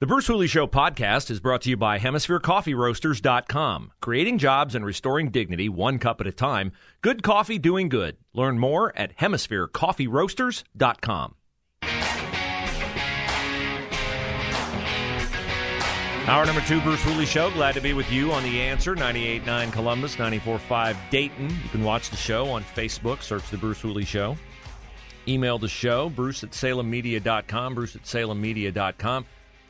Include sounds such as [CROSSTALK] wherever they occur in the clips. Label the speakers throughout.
Speaker 1: The Bruce Hooley Show podcast is brought to you by HemisphereCoffeeRoasters.com. Creating jobs and restoring dignity one cup at a time. Good coffee doing good. Learn more at HemisphereCoffeeRoasters.com. Hour number two, Bruce Hooley Show. Glad to be with you on The Answer, 98.9 Columbus, 94.5 Dayton. You can watch the show on Facebook. Search The Bruce Hooley Show. Email the show, bruce at salemmedia.com, bruce at salemmedia.com.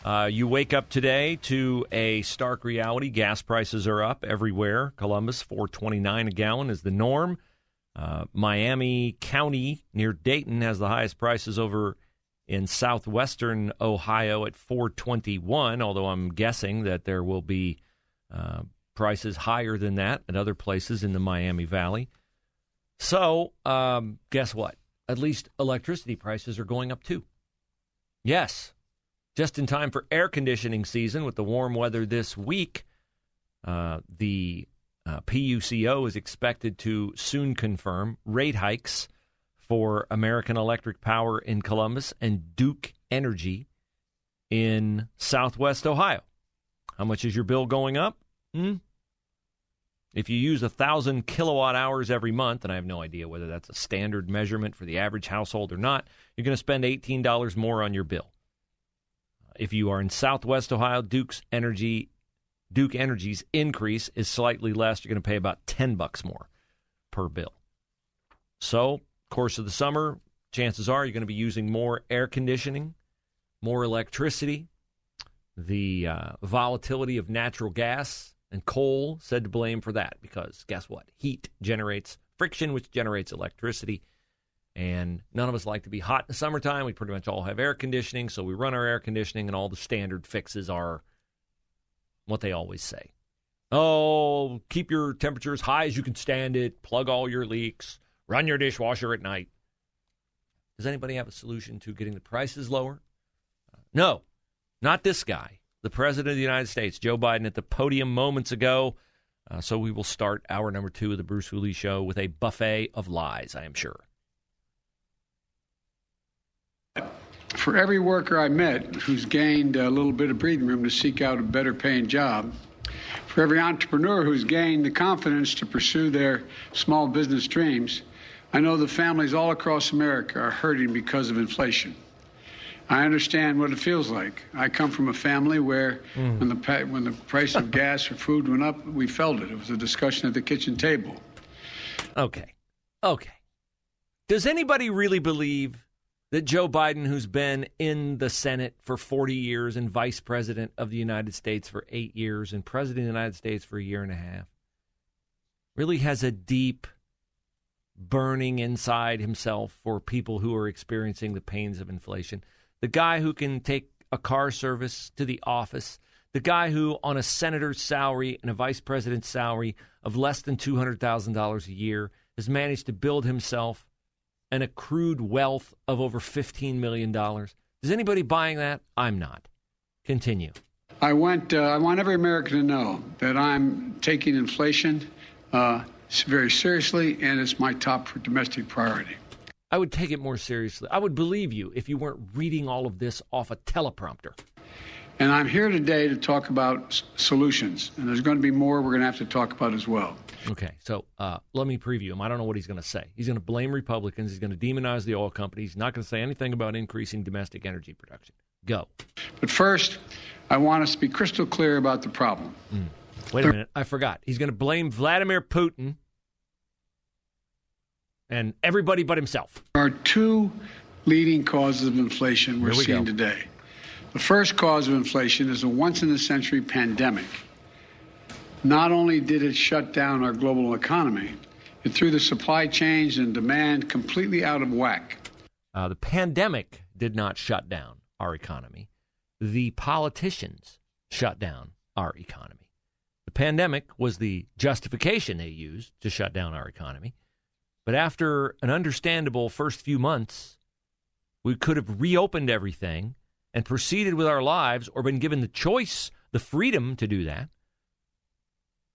Speaker 1: Uh, you wake up today to a stark reality. Gas prices are up everywhere. Columbus, 429 a gallon is the norm. Uh, Miami County near Dayton has the highest prices over in southwestern Ohio at 421, although I'm guessing that there will be uh, prices higher than that at other places in the Miami Valley. So, um, guess what? At least electricity prices are going up too. Yes, just in time for air conditioning season with the warm weather this week. Uh, the uh, PUCO is expected to soon confirm rate hikes for American Electric Power in Columbus and Duke Energy in Southwest Ohio. How much is your bill going up? Hmm? If you use a thousand kilowatt hours every month, and I have no idea whether that's a standard measurement for the average household or not, you're going to spend $18 more on your bill. If you are in Southwest Ohio, Duke's Energy, Duke Energy's increase is slightly less. You're going to pay about ten bucks more per bill. So, course of the summer, chances are you're going to be using more air conditioning, more electricity. The uh, volatility of natural gas and coal said to blame for that because guess what? Heat generates friction, which generates electricity. And none of us like to be hot in the summertime. We pretty much all have air conditioning, so we run our air conditioning, and all the standard fixes are what they always say. Oh, keep your temperature as high as you can stand it, plug all your leaks, run your dishwasher at night. Does anybody have a solution to getting the prices lower? No, not this guy, the President of the United States, Joe Biden, at the podium moments ago. Uh, so we will start hour number two of the Bruce Hooley Show with a buffet of lies, I am sure.
Speaker 2: For every worker I met who's gained a little bit of breathing room to seek out a better paying job, for every entrepreneur who's gained the confidence to pursue their small business dreams, I know the families all across America are hurting because of inflation. I understand what it feels like. I come from a family where, mm. when the when the price of [LAUGHS] gas or food went up, we felt it. It was a discussion at the kitchen table.
Speaker 1: Okay, okay. Does anybody really believe that Joe Biden, who's been in the Senate for 40 years and vice president of the United States for eight years and president of the United States for a year and a half, really has a deep burning inside himself for people who are experiencing the pains of inflation. The guy who can take a car service to the office, the guy who, on a senator's salary and a vice president's salary of less than $200,000 a year, has managed to build himself an accrued wealth of over $15 million. Is anybody buying that? I'm not. Continue.
Speaker 2: I want, uh, I want every American to know that I'm taking inflation uh, very seriously, and it's my top domestic priority.
Speaker 1: I would take it more seriously. I would believe you if you weren't reading all of this off a teleprompter.
Speaker 2: And I'm here today to talk about solutions. And there's going to be more we're going to have to talk about as well.
Speaker 1: Okay, so uh, let me preview him. I don't know what he's going to say. He's going to blame Republicans. He's going to demonize the oil companies. He's not going to say anything about increasing domestic energy production. Go.
Speaker 2: But first, I want us to be crystal clear about the problem.
Speaker 1: Mm. Wait a minute. I forgot. He's going to blame Vladimir Putin and everybody but himself.
Speaker 2: There are two leading causes of inflation we're we seeing go. today. The first cause of inflation is a once in a century pandemic not only did it shut down our global economy, it threw the supply chains and demand completely out of whack.
Speaker 1: Uh, the pandemic did not shut down our economy. the politicians shut down our economy. The pandemic was the justification they used to shut down our economy. But after an understandable first few months, we could have reopened everything and proceeded with our lives or been given the choice, the freedom to do that.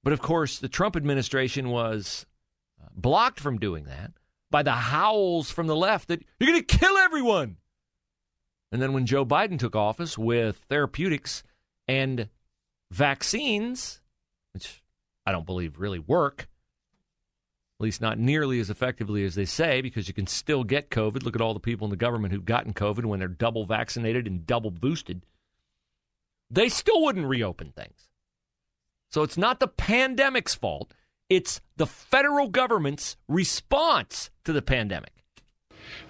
Speaker 1: But of course, the Trump administration was uh, blocked from doing that by the howls from the left that you're going to kill everyone. And then when Joe Biden took office with therapeutics and vaccines, which I don't believe really work, least not nearly as effectively as they say, because you can still get COVID. Look at all the people in the government who've gotten COVID when they're double vaccinated and double boosted. They still wouldn't reopen things. So it's not the pandemic's fault, it's the federal government's response to the pandemic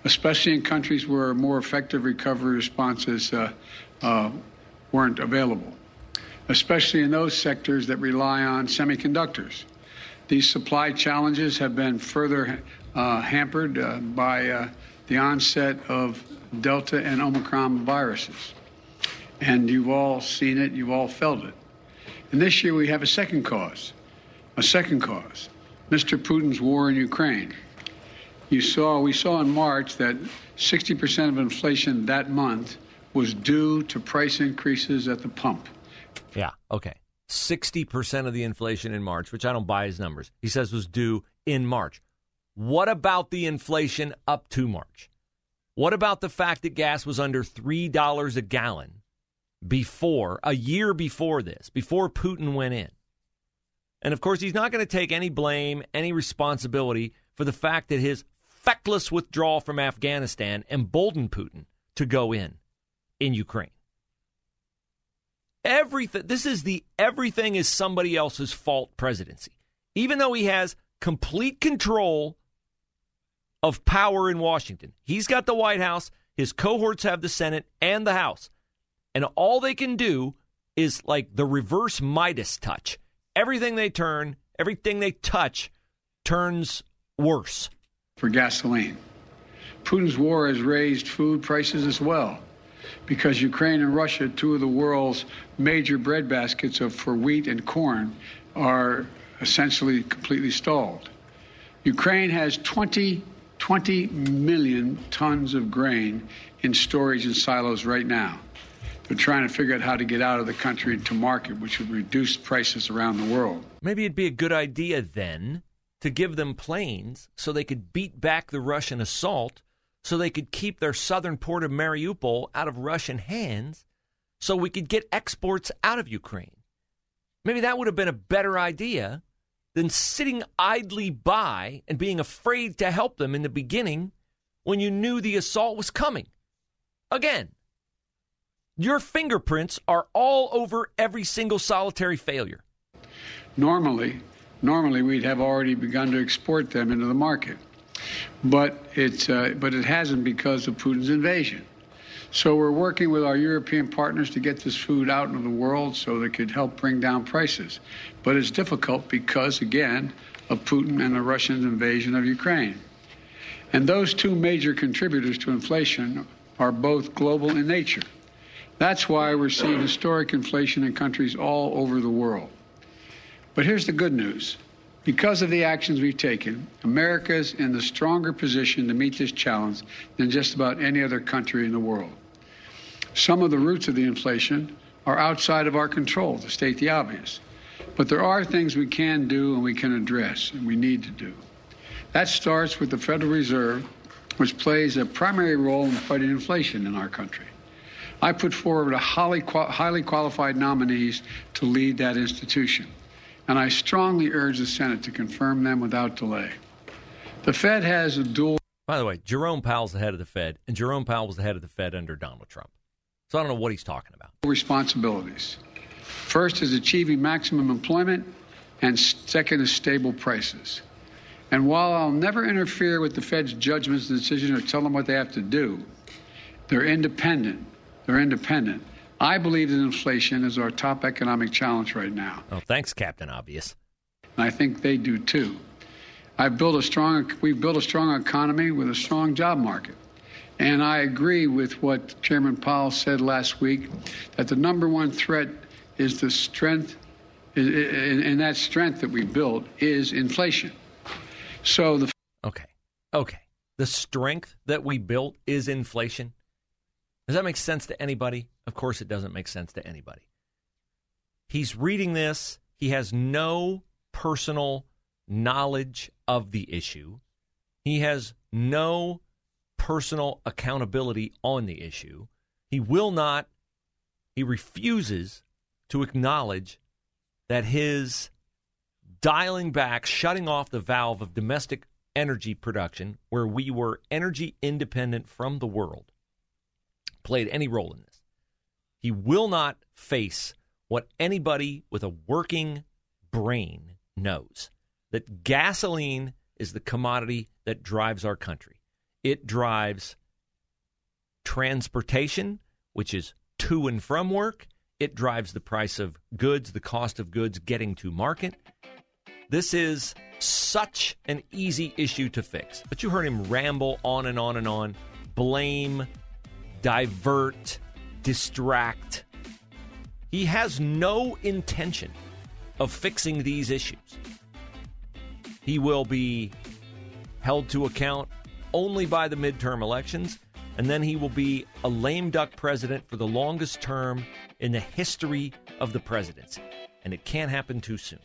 Speaker 2: especially in countries where more effective recovery responses uh, uh, weren't available, especially in those sectors that rely on semiconductors. These supply challenges have been further uh, hampered uh, by uh, the onset of Delta and Omicron viruses. And you've all seen it, you've all felt it. And this year we have a second cause, a second cause Mr. Putin's war in Ukraine you saw we saw in March that 60% of inflation that month was due to price increases at the pump.
Speaker 1: Yeah, okay. 60% of the inflation in March, which I don't buy his numbers. He says was due in March. What about the inflation up to March? What about the fact that gas was under $3 a gallon before, a year before this, before Putin went in? And of course, he's not going to take any blame, any responsibility for the fact that his feckless withdrawal from Afghanistan emboldened Putin to go in in Ukraine. Everything this is the everything is somebody else's fault presidency. Even though he has complete control of power in Washington. He's got the White House, his cohorts have the Senate and the House. And all they can do is like the reverse Midas touch. Everything they turn, everything they touch turns worse
Speaker 2: for gasoline. Putin's war has raised food prices as well because Ukraine and Russia, two of the world's major breadbaskets for wheat and corn, are essentially completely stalled. Ukraine has 20, 20 million tons of grain in storage in silos right now. They're trying to figure out how to get out of the country to market, which would reduce prices around the world.
Speaker 1: Maybe it'd be a good idea then to give them planes so they could beat back the Russian assault, so they could keep their southern port of Mariupol out of Russian hands, so we could get exports out of Ukraine. Maybe that would have been a better idea than sitting idly by and being afraid to help them in the beginning when you knew the assault was coming. Again, your fingerprints are all over every single solitary failure.
Speaker 2: Normally, normally we'd have already begun to export them into the market. But, it's, uh, but it hasn't because of Putin's invasion. So we're working with our European partners to get this food out into the world so that it could help bring down prices. But it's difficult because, again, of Putin and the Russian invasion of Ukraine. And those two major contributors to inflation are both global in nature. That's why we're seeing historic inflation in countries all over the world. But here's the good news. Because of the actions we've taken, America is in the stronger position to meet this challenge than just about any other country in the world. Some of the roots of the inflation are outside of our control, to state the obvious. But there are things we can do and we can address and we need to do. That starts with the Federal Reserve, which plays a primary role in fighting inflation in our country. I put forward highly, highly qualified nominees to lead that institution and I strongly urge the Senate to confirm them without delay. The Fed has a dual.
Speaker 1: By the way, Jerome Powell's the head of the Fed, and Jerome Powell was the head of the Fed under Donald Trump. So I don't know what he's talking about.
Speaker 2: Responsibilities. First is achieving maximum employment, and second is stable prices. And while I'll never interfere with the Fed's judgments and decisions or tell them what they have to do, they're independent. They're independent. I believe that inflation is our top economic challenge right now.
Speaker 1: Oh, thanks, Captain Obvious.
Speaker 2: And I think they do too. I've built a strong, we've built a strong economy with a strong job market. And I agree with what Chairman Powell said last week that the number one threat is the strength, and that strength that we built is inflation. So the.
Speaker 1: Okay. Okay. The strength that we built is inflation. Does that make sense to anybody? Of course, it doesn't make sense to anybody. He's reading this. He has no personal knowledge of the issue. He has no personal accountability on the issue. He will not, he refuses to acknowledge that his dialing back, shutting off the valve of domestic energy production, where we were energy independent from the world, played any role in this. He will not face what anybody with a working brain knows that gasoline is the commodity that drives our country. It drives transportation, which is to and from work. It drives the price of goods, the cost of goods getting to market. This is such an easy issue to fix. But you heard him ramble on and on and on, blame, divert, distract. He has no intention of fixing these issues. He will be held to account only by the midterm elections, and then he will be a lame duck president for the longest term in the history of the presidency. And it can't happen too soon.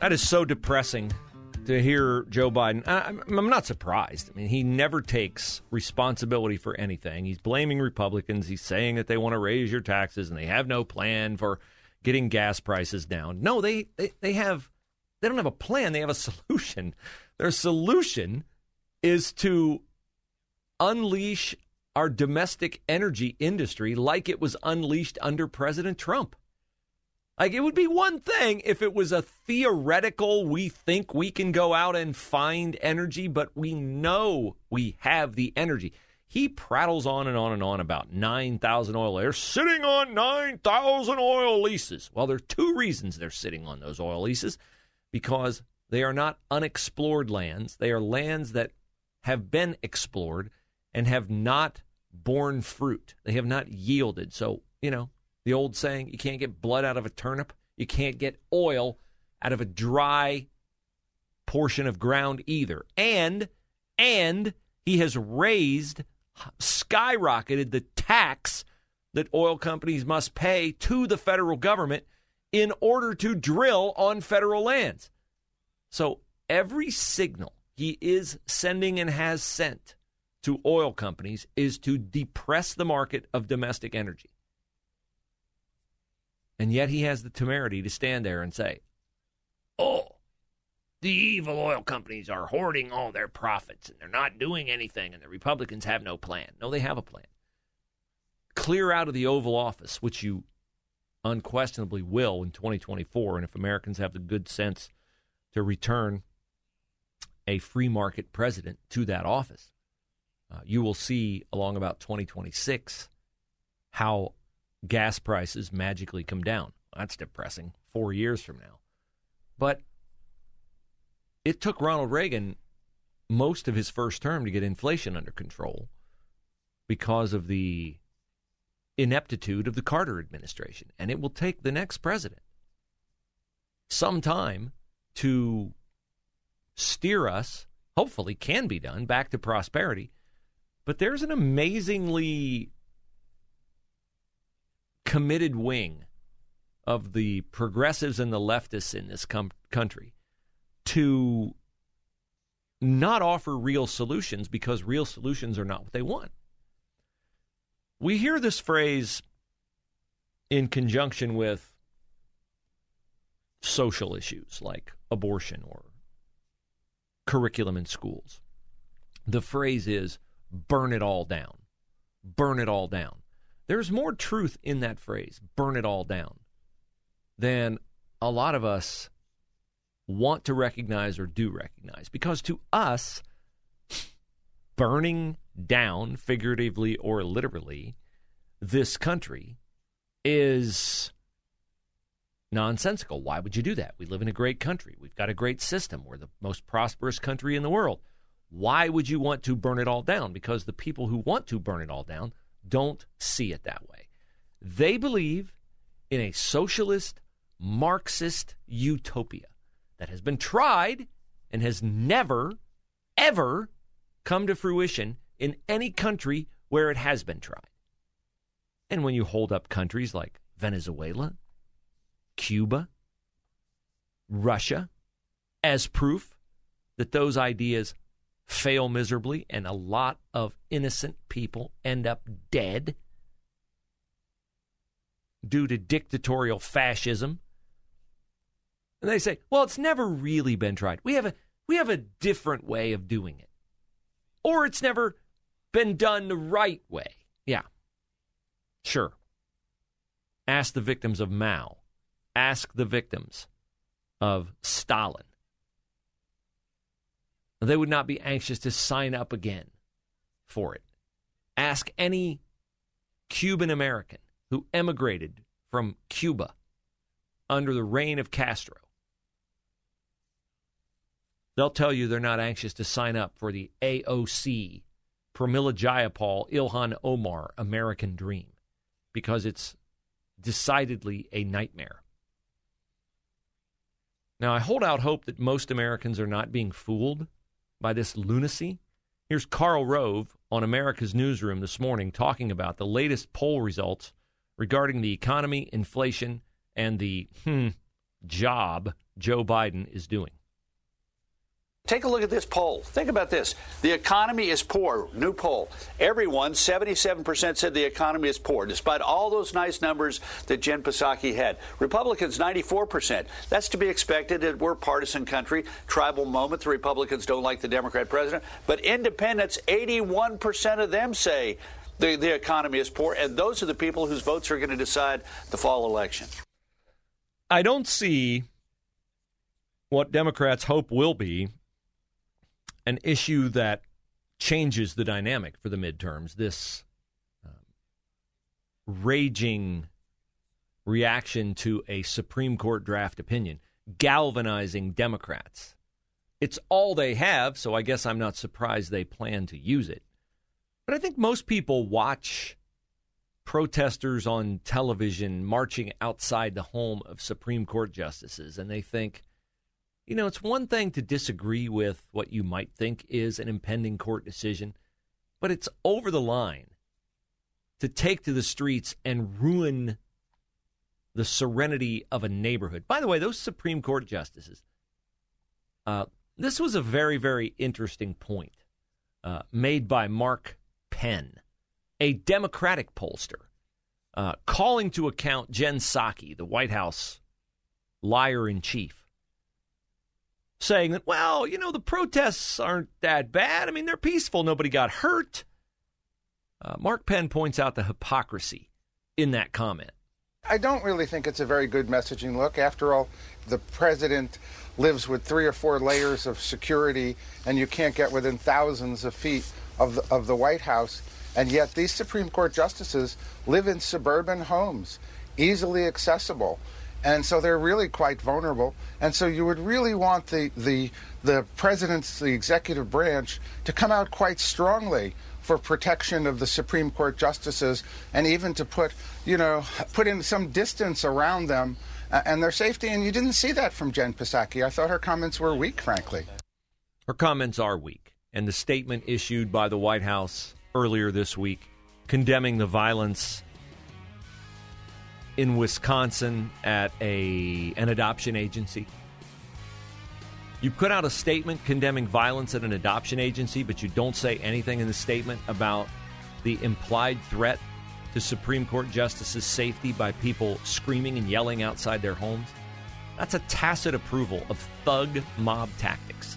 Speaker 1: That is so depressing to hear Joe Biden. I'm not surprised. I mean, he never takes responsibility for anything. He's blaming Republicans. He's saying that they want to raise your taxes and they have no plan for getting gas prices down. No, they, they, they have they don't have a plan. They have a [LAUGHS] solution. Their solution is to unleash our domestic energy industry like it was unleashed under President Trump. Like it would be one thing if it was a theoretical, we think we can go out and find energy, but we know we have the energy. He prattles on and on and on about 9,000 oil. They're sitting on 9,000 oil leases. Well, there are two reasons they're sitting on those oil leases because they are not unexplored lands. They are lands that have been explored and have not borne fruit. They have not yielded. So, you know, the old saying, you can't get blood out of a turnip, you can't get oil out of a dry portion of ground either. And and he has raised skyrocketed the tax that oil companies must pay to the federal government in order to drill on federal lands. So every signal he is sending and has sent to oil companies is to depress the market of domestic energy. And yet he has the temerity to stand there and say, oh, the evil oil companies are hoarding all their profits and they're not doing anything and the Republicans have no plan. No, they have a plan. Clear out of the Oval Office, which you unquestionably will in 2024. And if Americans have the good sense to return a free market president to that office, uh, you will see along about 2026 how gas prices magically come down. That's depressing. Four years from now. But it took Ronald Reagan most of his first term to get inflation under control because of the ineptitude of the Carter administration. And it will take the next president some time to steer us, hopefully, can be done back to prosperity. But there's an amazingly committed wing of the progressives and the leftists in this com- country to not offer real solutions because real solutions are not what they want. We hear this phrase in conjunction with social issues like abortion or curriculum in schools. The phrase is burn it all down. Burn it all down. There's more truth in that phrase, burn it all down, than a lot of us want to recognize or do recognize. Because to us, burning down, figuratively or literally, this country is nonsensical. Why would you do that? We live in a great country. We've got a great system. We're the most prosperous country in the world. Why would you want to burn it all down? Because the people who want to burn it all down don't see it that way. They believe in a socialist, Marxist utopia that has been tried and has never, ever come to fruition in any country where it has been tried. And when you hold up countries like Venezuela, Cuba, Russia as proof that those ideas fail miserably and a lot of innocent people end up dead due to dictatorial fascism. And they say, well, it's never really been tried. We have a we have a different way of doing it. Or it's never been done the right way. Yeah. Sure. Ask the victims of Mao. Ask the victims of Stalin. They would not be anxious to sign up again for it. Ask any Cuban American who emigrated from Cuba under the reign of Castro. They'll tell you they're not anxious to sign up for the AOC, Pramila Jayapal, Ilhan Omar American dream because it's decidedly a nightmare. Now, I hold out hope that most Americans are not being fooled by this lunacy. Here's Karl Rove on America's Newsroom this morning talking about the latest poll results regarding the economy, inflation, and the hmm, job Joe Biden is doing.
Speaker 3: Take a look at this poll. Think about this. The economy is poor. New poll. Everyone, 77% said the economy is poor, despite all those nice numbers that Jen Psaki had. Republicans, 94%. That's to be expected. We're a partisan country. Tribal moment. The Republicans don't like the Democrat president. But independents, 81% of them say the, the economy is poor. And those are the people whose votes are going to decide the fall election.
Speaker 1: I don't see what Democrats hope will be an issue that changes the dynamic for the midterms. This um, raging reaction to a Supreme Court draft opinion, galvanizing Democrats. It's all they have, so I guess I'm not surprised they plan to use it. But I think most people watch protesters on television marching outside the home of Supreme Court justices, and they think, you know, it's one thing to disagree with what you might think is an impending court decision, but it's over the line to take to the streets and ruin the serenity of a neighborhood. By the way, those Supreme Court justices, uh, this was a very, very interesting point uh, made by Mark Penn, a Democratic pollster, uh, calling to account Jen Psaki, the White House liar in chief saying that, well, you know, the protests aren't that bad. I mean, they're peaceful. Nobody got hurt. Uh, Mark Penn points out the hypocrisy in that comment.
Speaker 4: I don't really think it's a very good messaging look. After all, the president lives with three or four layers of security, and you can't get within thousands of feet of the, of the White House. And yet, these Supreme Court justices live in suburban homes, easily accessible and so they're really quite vulnerable. And so you would really want the the the president's the executive branch to come out quite strongly for protection of the Supreme Court justices, and even to put you know put in some distance around them uh, and their safety. And you didn't see that from Jen Psaki. I thought her comments were weak, frankly.
Speaker 1: Her comments are weak, and the statement issued by the White House earlier this week condemning the violence in Wisconsin at a an adoption agency. You put out a statement condemning violence at an adoption agency, but you don't say anything in the statement about the implied threat to Supreme Court justices' safety by people screaming and yelling outside their homes. That's a tacit approval of thug mob tactics.